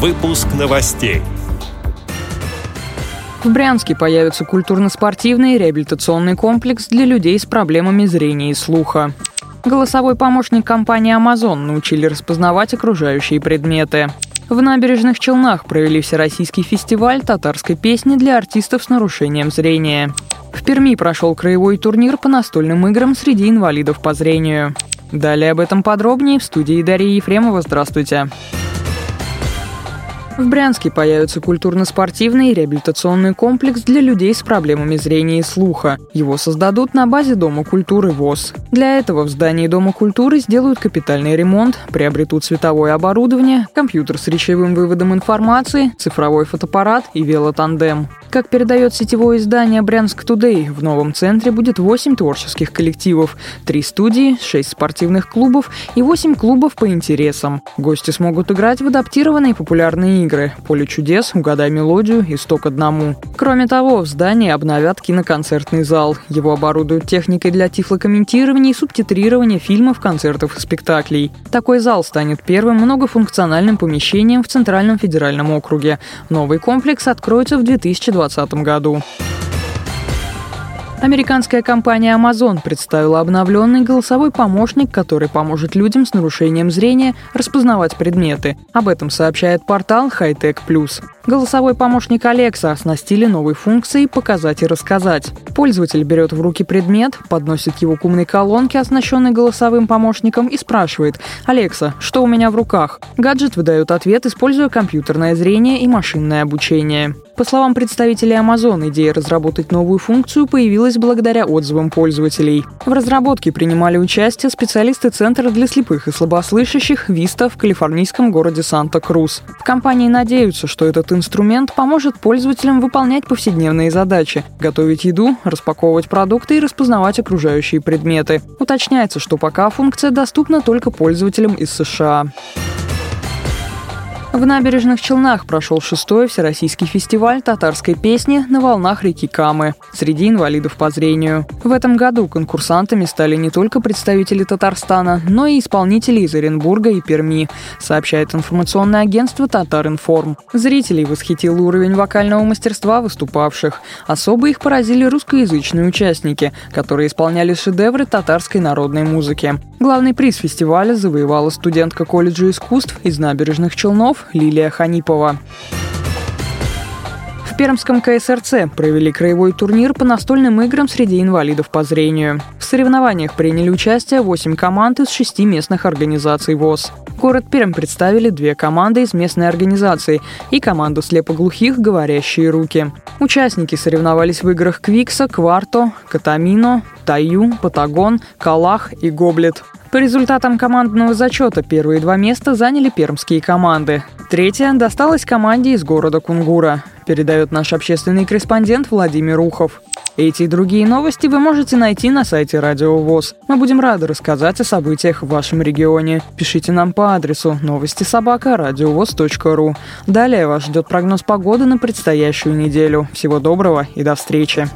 Выпуск новостей. В Брянске появится культурно-спортивный реабилитационный комплекс для людей с проблемами зрения и слуха. Голосовой помощник компании Amazon научили распознавать окружающие предметы. В набережных Челнах провели всероссийский фестиваль татарской песни для артистов с нарушением зрения. В Перми прошел краевой турнир по настольным играм среди инвалидов по зрению. Далее об этом подробнее в студии Дарьи Ефремова. Здравствуйте. В Брянске появится культурно-спортивный реабилитационный комплекс для людей с проблемами зрения и слуха. Его создадут на базе Дома культуры ВОЗ. Для этого в здании Дома культуры сделают капитальный ремонт, приобретут световое оборудование, компьютер с речевым выводом информации, цифровой фотоаппарат и велотандем. Как передает сетевое издание «Брянск Тудей», в новом центре будет 8 творческих коллективов, 3 студии, 6 спортивных клубов и 8 клубов по интересам. Гости смогут играть в адаптированные популярные игры «Поле чудес», «Угадай мелодию» и «Сто к одному». Кроме того, в здании обновят киноконцертный зал. Его оборудуют техникой для тифлокомментирования и субтитрирования фильмов, концертов и спектаклей. Такой зал станет первым многофункциональным помещением в Центральном федеральном округе. Новый комплекс откроется в 2020 2020 году. Американская компания Amazon представила обновленный голосовой помощник, который поможет людям с нарушением зрения распознавать предметы. Об этом сообщает портал Hightech Plus. Голосовой помощник Alexa оснастили новой функцией «Показать и рассказать». Пользователь берет в руки предмет, подносит его к умной колонке, оснащенной голосовым помощником, и спрашивает «Алекса, что у меня в руках?». Гаджет выдает ответ, используя компьютерное зрение и машинное обучение. По словам представителей Amazon, идея разработать новую функцию появилась благодаря отзывам пользователей. В разработке принимали участие специалисты Центра для слепых и слабослышащих «Виста» в калифорнийском городе Санта-Крус. В компании надеются, что этот инструмент поможет пользователям выполнять повседневные задачи – готовить еду, распаковывать продукты и распознавать окружающие предметы. Уточняется, что пока функция доступна только пользователям из США. В набережных Челнах прошел шестой всероссийский фестиваль татарской песни на волнах реки Камы среди инвалидов по зрению. В этом году конкурсантами стали не только представители Татарстана, но и исполнители из Оренбурга и Перми, сообщает информационное агентство «Татаринформ». Зрителей восхитил уровень вокального мастерства выступавших. Особо их поразили русскоязычные участники, которые исполняли шедевры татарской народной музыки. Главный приз фестиваля завоевала студентка колледжа искусств из набережных Челнов Лилия Ханипова. В Пермском КСРЦ провели краевой турнир по настольным играм среди инвалидов по зрению. В соревнованиях приняли участие 8 команд из 6 местных организаций ВОЗ. Город Перм представили две команды из местной организации и команду слепоглухих «Говорящие руки». Участники соревновались в играх Квикса, Кварто, Катамино, Таю, Патагон, Калах и Гоблет. По результатам командного зачета первые два места заняли пермские команды. Третья досталась команде из города Кунгура, передает наш общественный корреспондент Владимир Ухов. Эти и другие новости вы можете найти на сайте Радио ВОЗ. Мы будем рады рассказать о событиях в вашем регионе. Пишите нам по адресу новости собака ру. Далее вас ждет прогноз погоды на предстоящую неделю. Всего доброго и до встречи.